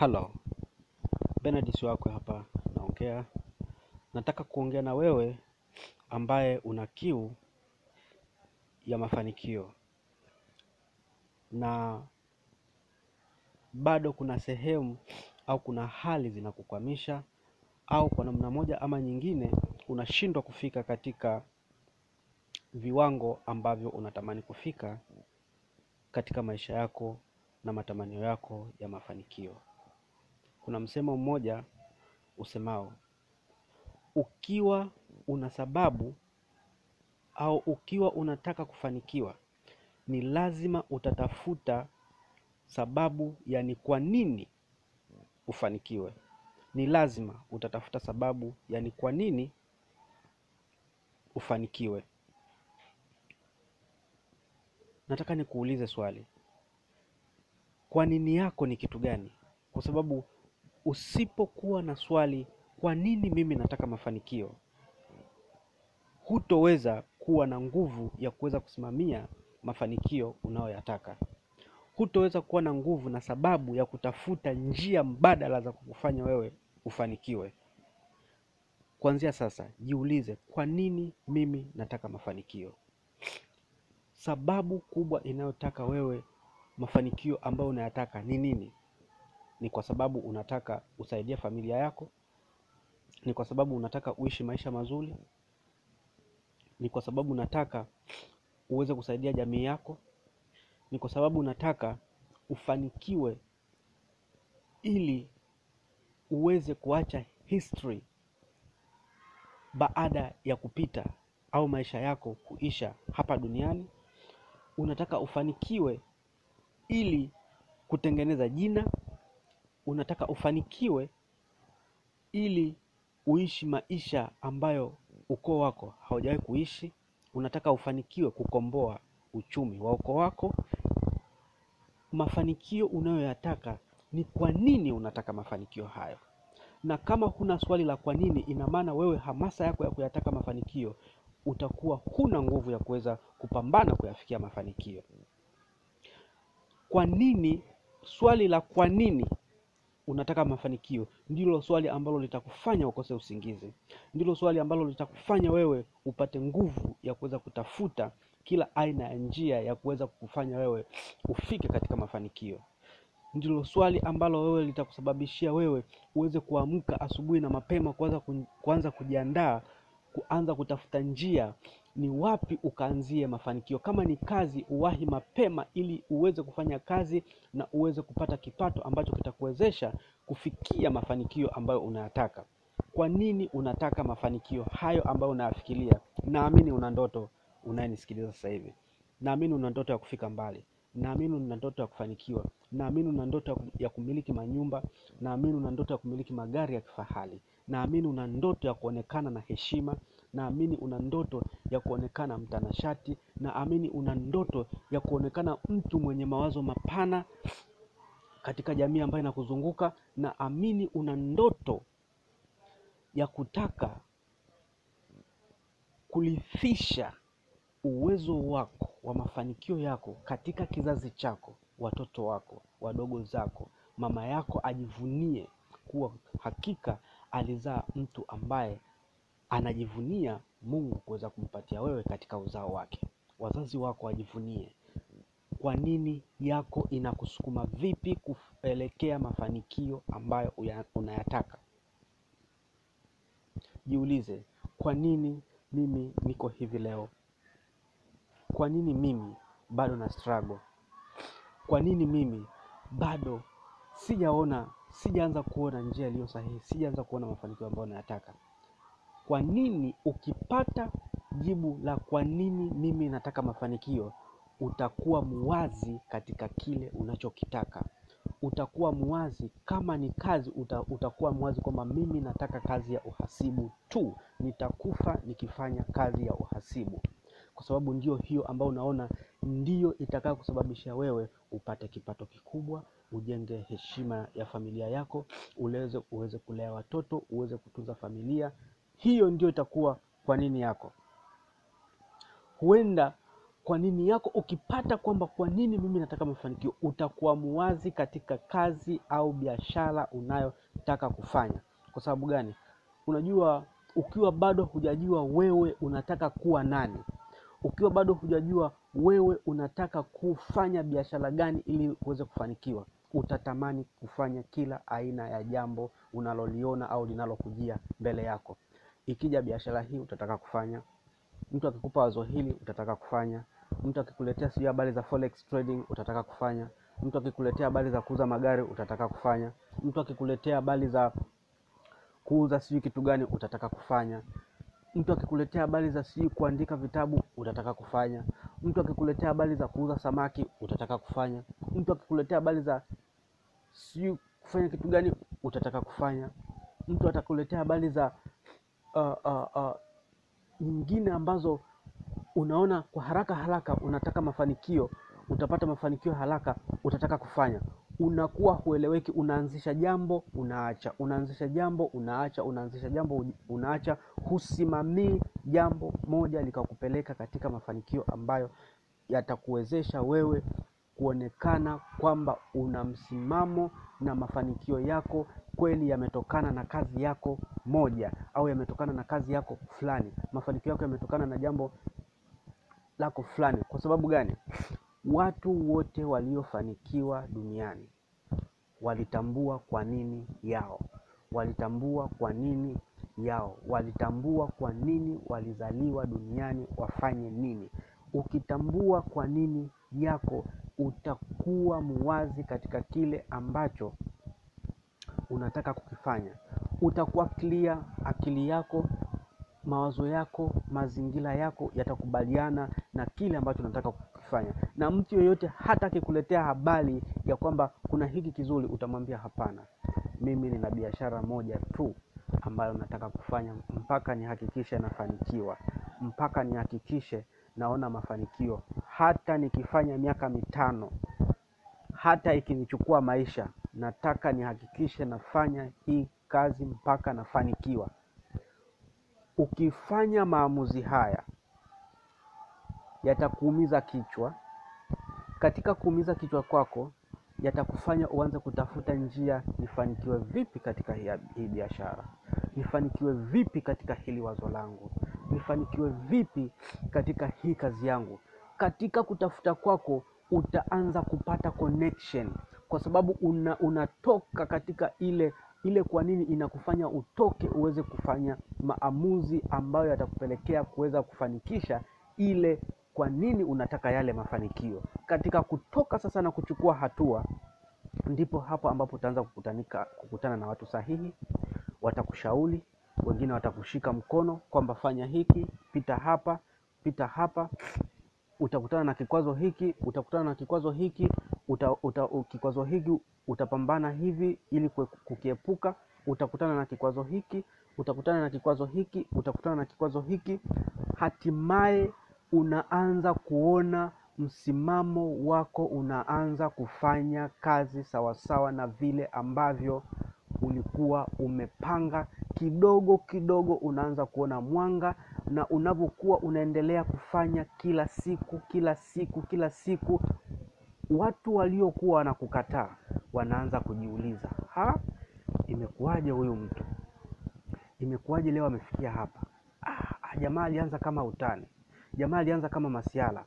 Halo, Benard wako hapa naongea. Nataka kuongea na wewe ambaye una kiu ya mafanikio na bado kuna sehemu au kuna hali zinakukwamisha au kwa namna moja ama nyingine unashindwa kufika katika viwango ambavyo unatamani kufika katika maisha yako na matamanio yako ya mafanikio. Kuna msemo mmoja usemao, ukiwa una sababu au ukiwa unataka kufanikiwa, ni lazima utatafuta sababu yani kwa nini ufanikiwe. Ni lazima utatafuta sababu yani kwa nini ufanikiwe. Nataka nikuulize swali, kwa nini yako ni kitu gani? Kwa sababu usipokuwa na swali, kwa nini mimi nataka mafanikio, hutoweza kuwa na nguvu ya kuweza kusimamia mafanikio unayoyataka. Hutoweza kuwa na nguvu na sababu ya kutafuta njia mbadala za kukufanya wewe ufanikiwe. Kuanzia sasa, jiulize, kwa nini mimi nataka mafanikio? Sababu kubwa inayotaka wewe mafanikio ambayo unayataka ni nini? Ni kwa sababu unataka usaidie familia yako? Ni kwa sababu unataka uishi maisha mazuri? Ni kwa sababu unataka uweze kusaidia jamii yako? Ni kwa sababu unataka ufanikiwe ili uweze kuacha history baada ya kupita au maisha yako kuisha hapa duniani? Unataka ufanikiwe ili kutengeneza jina? Unataka ufanikiwe ili uishi maisha ambayo ukoo wako haujawahi kuishi? Unataka ufanikiwe kukomboa uchumi wa ukoo wako? Mafanikio unayoyataka ni kwa nini unataka mafanikio hayo? Na kama huna swali la kwa nini, ina maana wewe hamasa yako ya kuyataka mafanikio utakuwa huna nguvu ya kuweza kupambana kuyafikia mafanikio. Kwa nini? Swali la kwa nini unataka mafanikio ndilo swali ambalo litakufanya ukose usingizi, ndilo swali ambalo litakufanya wewe upate nguvu ya kuweza kutafuta kila aina ya njia ya kuweza kukufanya wewe ufike katika mafanikio. Ndilo swali ambalo wewe litakusababishia wewe uweze kuamka asubuhi na mapema, kuanza kujiandaa, kuanza kutafuta njia ni wapi ukaanzie mafanikio. Kama ni kazi, uwahi mapema ili uweze kufanya kazi na uweze kupata kipato ambacho kitakuwezesha kufikia mafanikio ambayo unayataka. Kwa nini unataka mafanikio hayo ambayo unayafikiria? Naamini una ndoto, unayenisikiliza sasa hivi. Naamini una ndoto ya kufika mbali. Naamini una ndoto ya kufanikiwa. Naamini una ndoto ya kumiliki manyumba. Naamini una ndoto ya kumiliki magari ya kifahari. Naamini una ndoto ya kuonekana na heshima. Naamini una ndoto ya kuonekana mtanashati. Naamini una ndoto ya kuonekana mtu mwenye mawazo mapana katika jamii ambayo inakuzunguka. Naamini una ndoto ya kutaka kurithisha uwezo wako wa mafanikio yako katika kizazi chako, watoto wako, wadogo zako, mama yako ajivunie kuwa hakika alizaa mtu ambaye anajivunia Mungu kuweza kumpatia wewe katika uzao wake. Wazazi wako wajivunie. Kwa nini yako inakusukuma vipi kuelekea mafanikio ambayo unayataka? Jiulize, kwa nini mimi niko hivi leo? Kwa nini mimi bado na struggle? Kwa nini mimi bado sijaona, sijaanza kuona njia iliyo sahihi, sijaanza kuona mafanikio ambayo nayataka? Kwa nini? Ukipata jibu la kwa nini mimi nataka mafanikio, utakuwa muwazi katika kile unachokitaka. Utakuwa muwazi kama ni kazi uta, utakuwa muwazi kwamba mimi nataka kazi ya uhasibu tu, nitakufa nikifanya kazi ya uhasibu, kwa sababu ndio hiyo ambayo unaona ndiyo itakayo kusababisha wewe upate kipato kikubwa, ujenge heshima ya familia yako, uweze uweze kulea watoto, uweze kutunza familia. Hiyo ndio itakuwa kwa nini yako. Huenda kwa nini yako ukipata kwamba kwa nini mimi nataka mafanikio utakuwa muwazi katika kazi au biashara unayotaka kufanya kwa sababu gani unajua ukiwa bado hujajua wewe unataka kuwa nani ukiwa bado hujajua wewe unataka kufanya biashara gani ili uweze kufanikiwa utatamani kufanya kila aina ya jambo unaloliona au linalokujia mbele yako. Ikija biashara hii utataka kufanya mtu akikupa wazo hili utataka kufanya mtu akikuletea sijui habari za forex trading utataka kufanya mtu akikuletea habari za kuuza magari utataka kufanya mtu akikuletea habari za kuuza sijui kitu gani utataka kufanya mtu akikuletea habari za sijui kuandika vitabu utataka kufanya. Mtu akikuletea habari za kuuza samaki utataka kufanya. Mtu akikuletea habari za sijui kufanya kitu gani utataka kufanya. Mtu atakuletea habari za uh, uh, uh, nyingine ambazo unaona kwa haraka haraka unataka mafanikio utapata mafanikio haraka utataka kufanya unakuwa hueleweki unaanzisha jambo unaacha. Unaanzisha jambo unaacha. Unaanzisha jambo unaacha. Husimamii jambo moja likakupeleka katika mafanikio ambayo yatakuwezesha wewe kuonekana kwamba una msimamo na mafanikio yako kweli yametokana na kazi yako moja au yametokana na kazi yako fulani. Mafanikio yako yametokana na jambo lako fulani. Kwa sababu gani watu wote waliofanikiwa duniani walitambua kwa nini yao. Walitambua kwa nini yao. Walitambua kwa nini walizaliwa duniani wafanye nini. Ukitambua kwa nini yako utakuwa muwazi katika kile ambacho unataka kukifanya. Utakuwa clear akili yako mawazo yako mazingira yako yatakubaliana na kile ambacho unataka kukifanya na mtu yoyote hata akikuletea habari ya kwamba kuna hiki kizuri utamwambia hapana. Mimi nina biashara moja tu ambayo nataka kufanya mpaka nihakikishe nafanikiwa. Mpaka nihakikishe naona mafanikio. Hata nikifanya miaka mitano hata ikinichukua maisha nataka nihakikishe nafanya hii kazi mpaka nafanikiwa. Ukifanya maamuzi haya yatakuumiza kichwa. Katika kuumiza kichwa kwako yatakufanya uanze kutafuta njia nifanikiwe vipi katika hii, biashara? Nifanikiwe vipi katika hili wazo langu? Nifanikiwe vipi katika hii kazi yangu? Katika kutafuta kwako utaanza kupata connection. Kwa sababu una, unatoka katika ile ile kwa nini inakufanya utoke uweze kufanya maamuzi ambayo yatakupelekea kuweza kufanikisha ile kwa nini unataka yale mafanikio. Katika kutoka sasa na kuchukua hatua ndipo hapo ambapo utaanza kukutanika kukutana na watu sahihi watakushauri wengine watakushika mkono kwamba fanya hiki pita hapa pita hapa. Utakutana na kikwazo hiki utakutana na kikwazo hiki uta, uta, kikwazo hiki utapambana hivi ili kukiepuka. Utakutana na kikwazo hiki utakutana na kikwazo hiki utakutana na kikwazo hiki. Hatimaye unaanza kuona msimamo wako unaanza kufanya kazi sawasawa na vile ambavyo ulikuwa umepanga. Kidogo kidogo unaanza kuona mwanga na unavyokuwa unaendelea kufanya kila siku kila siku kila siku watu waliokuwa wanakukataa wanaanza kujiuliza ha imekuwaje huyu mtu? Imekuwaje leo amefikia hapa? Ah, jamaa alianza kama utani jamaa alianza kama masiala.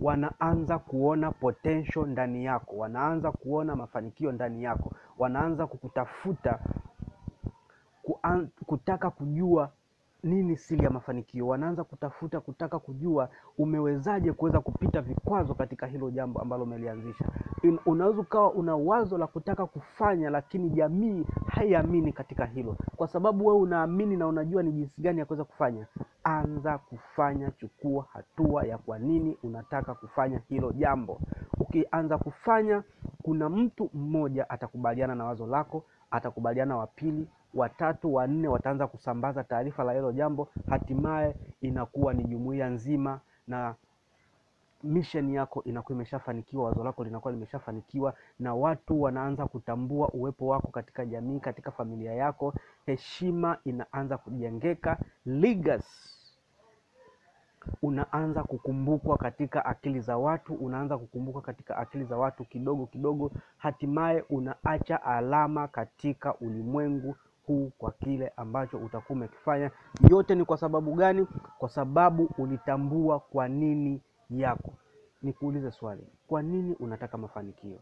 Wanaanza kuona potential ndani yako. Wanaanza kuona mafanikio ndani yako. Wanaanza kukutafuta kutaka kujua nini siri ya mafanikio? Wanaanza kutafuta kutaka kujua umewezaje kuweza kupita vikwazo katika hilo jambo ambalo umelianzisha. Unaweza ukawa una wazo la kutaka kufanya lakini jamii haiamini katika hilo. Kwa sababu wewe unaamini na unajua ni jinsi gani ya kuweza kufanya anza kufanya chukua hatua ya kwa nini unataka kufanya hilo jambo. Ukianza kufanya kuna mtu mmoja atakubaliana na wazo lako atakubaliana wa pili watatu wanne wataanza kusambaza taarifa la hilo jambo hatimaye inakuwa ni jumuiya nzima na misheni yako inakuwa imeshafanikiwa wazo lako linakuwa limeshafanikiwa na watu wanaanza kutambua uwepo wako katika jamii katika familia yako. Heshima inaanza kujengeka legacy unaanza kukumbukwa katika akili za watu, unaanza kukumbukwa katika akili za watu kidogo kidogo, hatimaye unaacha alama katika ulimwengu huu kwa kile ambacho utakuwa umekifanya. Yote ni kwa sababu gani? Kwa sababu ulitambua kwa nini yako. Nikuulize swali, kwa nini unataka mafanikio?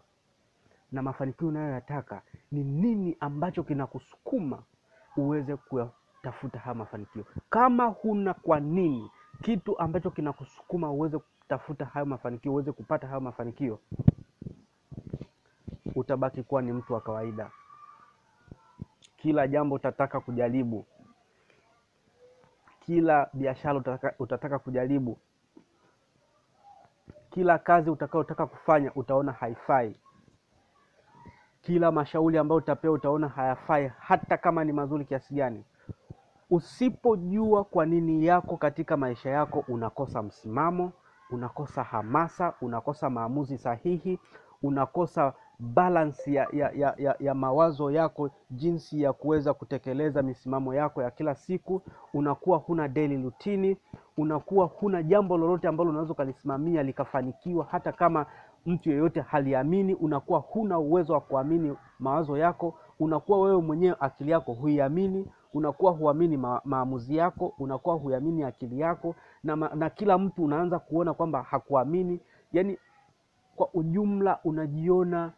Na mafanikio unayoyataka ni nini ambacho kinakusukuma uweze kuyatafuta haya mafanikio? Kama huna kwa nini, kitu ambacho kinakusukuma uweze kutafuta hayo mafanikio, uweze kupata hayo mafanikio, utabaki kuwa ni mtu wa kawaida. Kila jambo utataka kujaribu, kila biashara utataka, utataka kujaribu, kila kazi utakayotaka kufanya utaona haifai, kila mashauri ambayo utapewa utaona hayafai, hata kama ni mazuri kiasi gani. Usipojua kwa nini yako katika maisha yako, unakosa msimamo, unakosa hamasa, unakosa maamuzi sahihi, unakosa balance ya, ya, ya, ya, ya mawazo yako, jinsi ya kuweza kutekeleza misimamo yako ya kila siku. Unakuwa huna daily routine, unakuwa huna jambo lolote ambalo unaweza ukalisimamia likafanikiwa, hata kama mtu yeyote haliamini. Unakuwa huna uwezo wa kuamini mawazo yako, unakuwa wewe mwenyewe akili yako huiamini unakuwa huamini ma maamuzi yako, unakuwa huamini akili yako na, na kila mtu unaanza kuona kwamba hakuamini. Yani kwa ujumla unajiona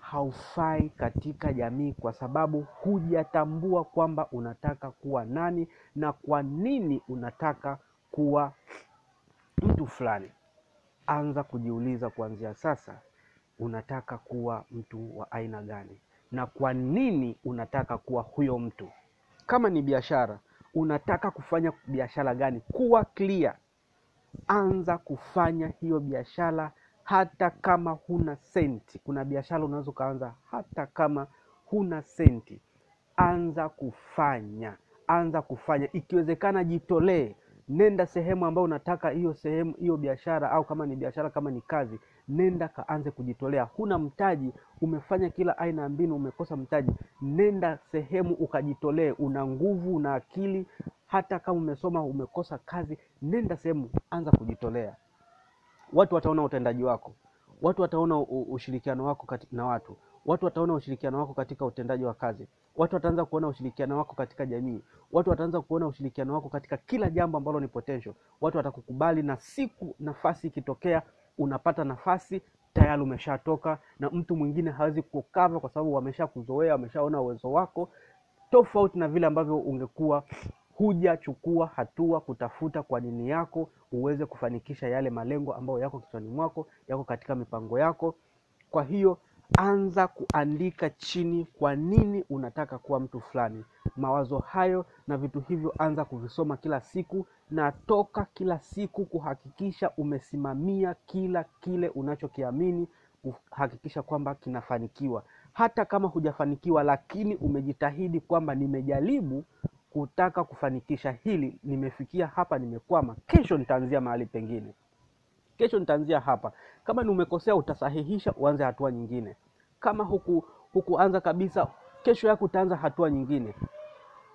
haufai katika jamii, kwa sababu hujatambua kwamba unataka kuwa nani na kwa nini unataka kuwa mtu fulani. Anza kujiuliza kuanzia sasa, unataka kuwa mtu wa aina gani na kwa nini unataka kuwa huyo mtu. Kama ni biashara, unataka kufanya biashara gani? Kuwa clear. Anza kufanya hiyo biashara hata kama huna senti. Kuna biashara unaweza ukaanza hata kama huna senti. Anza kufanya, anza kufanya. Ikiwezekana jitolee, nenda sehemu ambayo unataka hiyo sehemu hiyo biashara, au kama ni biashara, kama ni kazi, nenda kaanze kujitolea. Huna mtaji, umefanya kila aina ya mbinu, umekosa mtaji, nenda sehemu ukajitolee. Una nguvu, una akili, hata kama umesoma umekosa kazi, nenda sehemu, anza kujitolea. Watu wataona utendaji wako, watu wataona ushirikiano wako kati, na watu watu wataona ushirikiano wako katika utendaji wa kazi. Watu wataanza kuona ushirikiano wako katika jamii. Watu wataanza kuona ushirikiano wako katika kila jambo ambalo ni potential. Watu watakukubali, na siku nafasi ikitokea, unapata nafasi tayari umeshatoka, na mtu mwingine hawezi kukava kwa sababu wameshakuzoea, wameshaona uwezo wako, tofauti na vile ambavyo ungekuwa hujachukua hatua kutafuta kwa nini yako uweze kufanikisha yale malengo ambayo yako kichwani mwako, yako katika mipango yako. Kwa hiyo anza kuandika chini kwa nini unataka kuwa mtu fulani. Mawazo hayo na vitu hivyo anza kuvisoma kila siku, na toka kila siku kuhakikisha umesimamia kila kile unachokiamini, kuhakikisha kwamba kinafanikiwa. Hata kama hujafanikiwa, lakini umejitahidi kwamba nimejaribu kutaka kufanikisha hili, nimefikia hapa, nimekwama, kesho nitaanzia mahali pengine kesho nitaanzia hapa. Kama ni umekosea, utasahihisha, uanze hatua nyingine. Kama huku hukuanza kabisa, kesho yako utaanza hatua nyingine,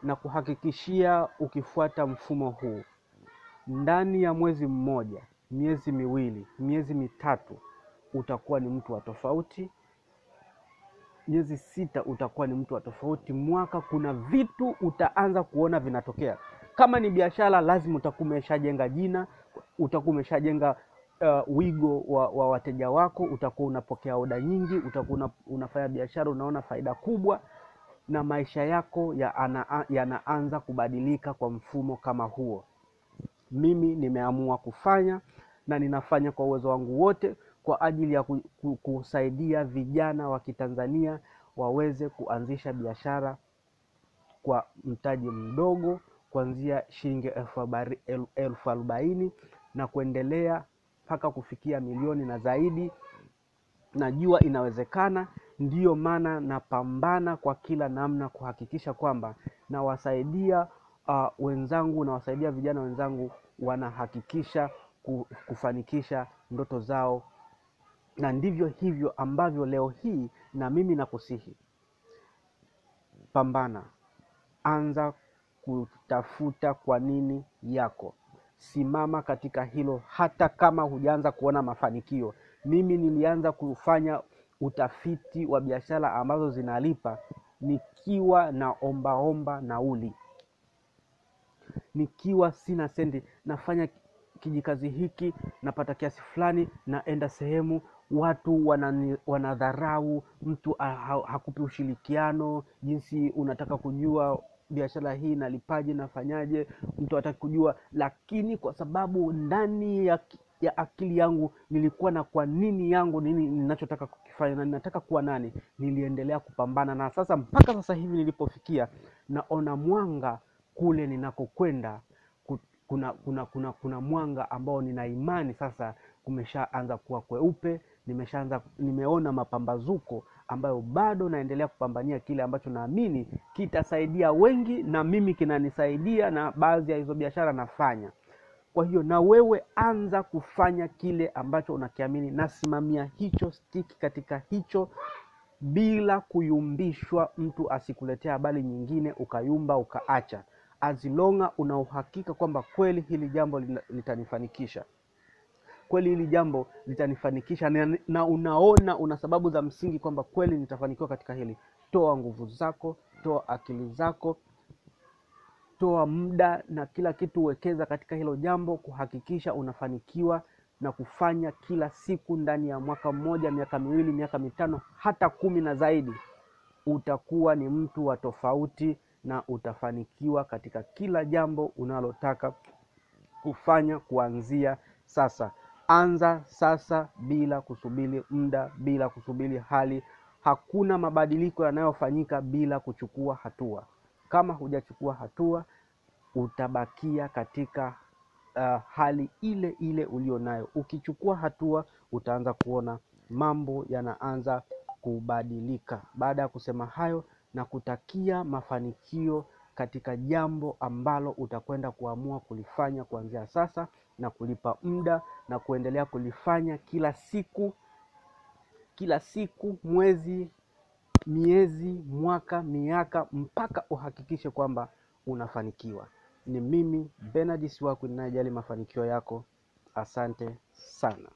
na kuhakikishia, ukifuata mfumo huu, ndani ya mwezi mmoja, miezi miwili, miezi mitatu, utakuwa ni mtu wa tofauti. Miezi sita, utakuwa ni mtu wa tofauti. Mwaka, kuna vitu utaanza kuona vinatokea. Kama ni biashara, lazima utakuwa umeshajenga jina, utakuwa umeshajenga Uh, wigo wa, wa wateja wako, utakuwa unapokea oda nyingi, utakuwa una, unafanya biashara, unaona faida kubwa, na maisha yako yanaanza ya kubadilika kwa mfumo kama huo. Mimi nimeamua kufanya na ninafanya kwa uwezo wangu wote kwa ajili ya kusaidia vijana wa Kitanzania waweze kuanzisha biashara kwa mtaji mdogo kuanzia shilingi elfu arobaini na kuendelea mpaka kufikia milioni na zaidi. Najua inawezekana, ndiyo maana napambana kwa kila namna kuhakikisha kwamba nawasaidia uh, wenzangu nawasaidia vijana wenzangu wanahakikisha kufanikisha ndoto zao, na ndivyo hivyo ambavyo leo hii na mimi nakusihi, pambana, anza kutafuta kwa nini yako. simama katika hilo, hata kama hujaanza kuona mafanikio. Mimi nilianza kufanya utafiti wa biashara ambazo zinalipa nikiwa na ombaomba nauli, nikiwa sina sendi, nafanya kijikazi hiki, napata kiasi fulani, naenda sehemu watu wanadharau mtu ha, ha- hakupi ushirikiano, jinsi unataka kujua biashara hii nalipaje, nafanyaje, mtu hataki kujua, lakini kwa sababu ndani ya, ya akili yangu nilikuwa na kwa nini yangu nini ninachotaka kukifanya na ninataka kuwa nani, niliendelea kupambana. Na sasa mpaka sasa hivi nilipofikia, naona mwanga kule ninakokwenda kuna kuna kuna kuna mwanga ambao nina imani sasa kumeshaanza kuwa kweupe, nimeshaanza nimeona mapambazuko ambayo bado naendelea kupambania kile ambacho naamini kitasaidia wengi na mimi kinanisaidia na baadhi ya hizo biashara nafanya. Kwa hiyo na wewe anza kufanya kile ambacho unakiamini, nasimamia hicho, stiki katika hicho bila kuyumbishwa, mtu asikuletea habari nyingine ukayumba ukaacha, azilonga unauhakika una uhakika kwamba kweli hili jambo litanifanikisha kweli hili jambo litanifanikisha na, na unaona una sababu za msingi kwamba kweli nitafanikiwa katika hili, toa nguvu zako, toa akili zako, toa muda na kila kitu, wekeza katika hilo jambo kuhakikisha unafanikiwa na kufanya kila siku ndani ya mwaka mmoja, miaka miwili, miaka mitano, hata kumi na zaidi, utakuwa ni mtu wa tofauti na utafanikiwa katika kila jambo unalotaka kufanya kuanzia sasa. Anza sasa bila kusubiri muda, bila kusubiri hali. Hakuna mabadiliko yanayofanyika bila kuchukua hatua. Kama hujachukua hatua, utabakia katika uh, hali ile ile ulio nayo. Ukichukua hatua, utaanza kuona mambo yanaanza kubadilika. Baada ya kusema hayo, na kutakia mafanikio katika jambo ambalo utakwenda kuamua kulifanya kuanzia sasa na kulipa muda na kuendelea kulifanya kila siku, kila siku, mwezi, miezi, mwaka, miaka, mpaka uhakikishe kwamba unafanikiwa. Ni mimi Bernard Siwaku ninayejali mafanikio yako. Asante sana.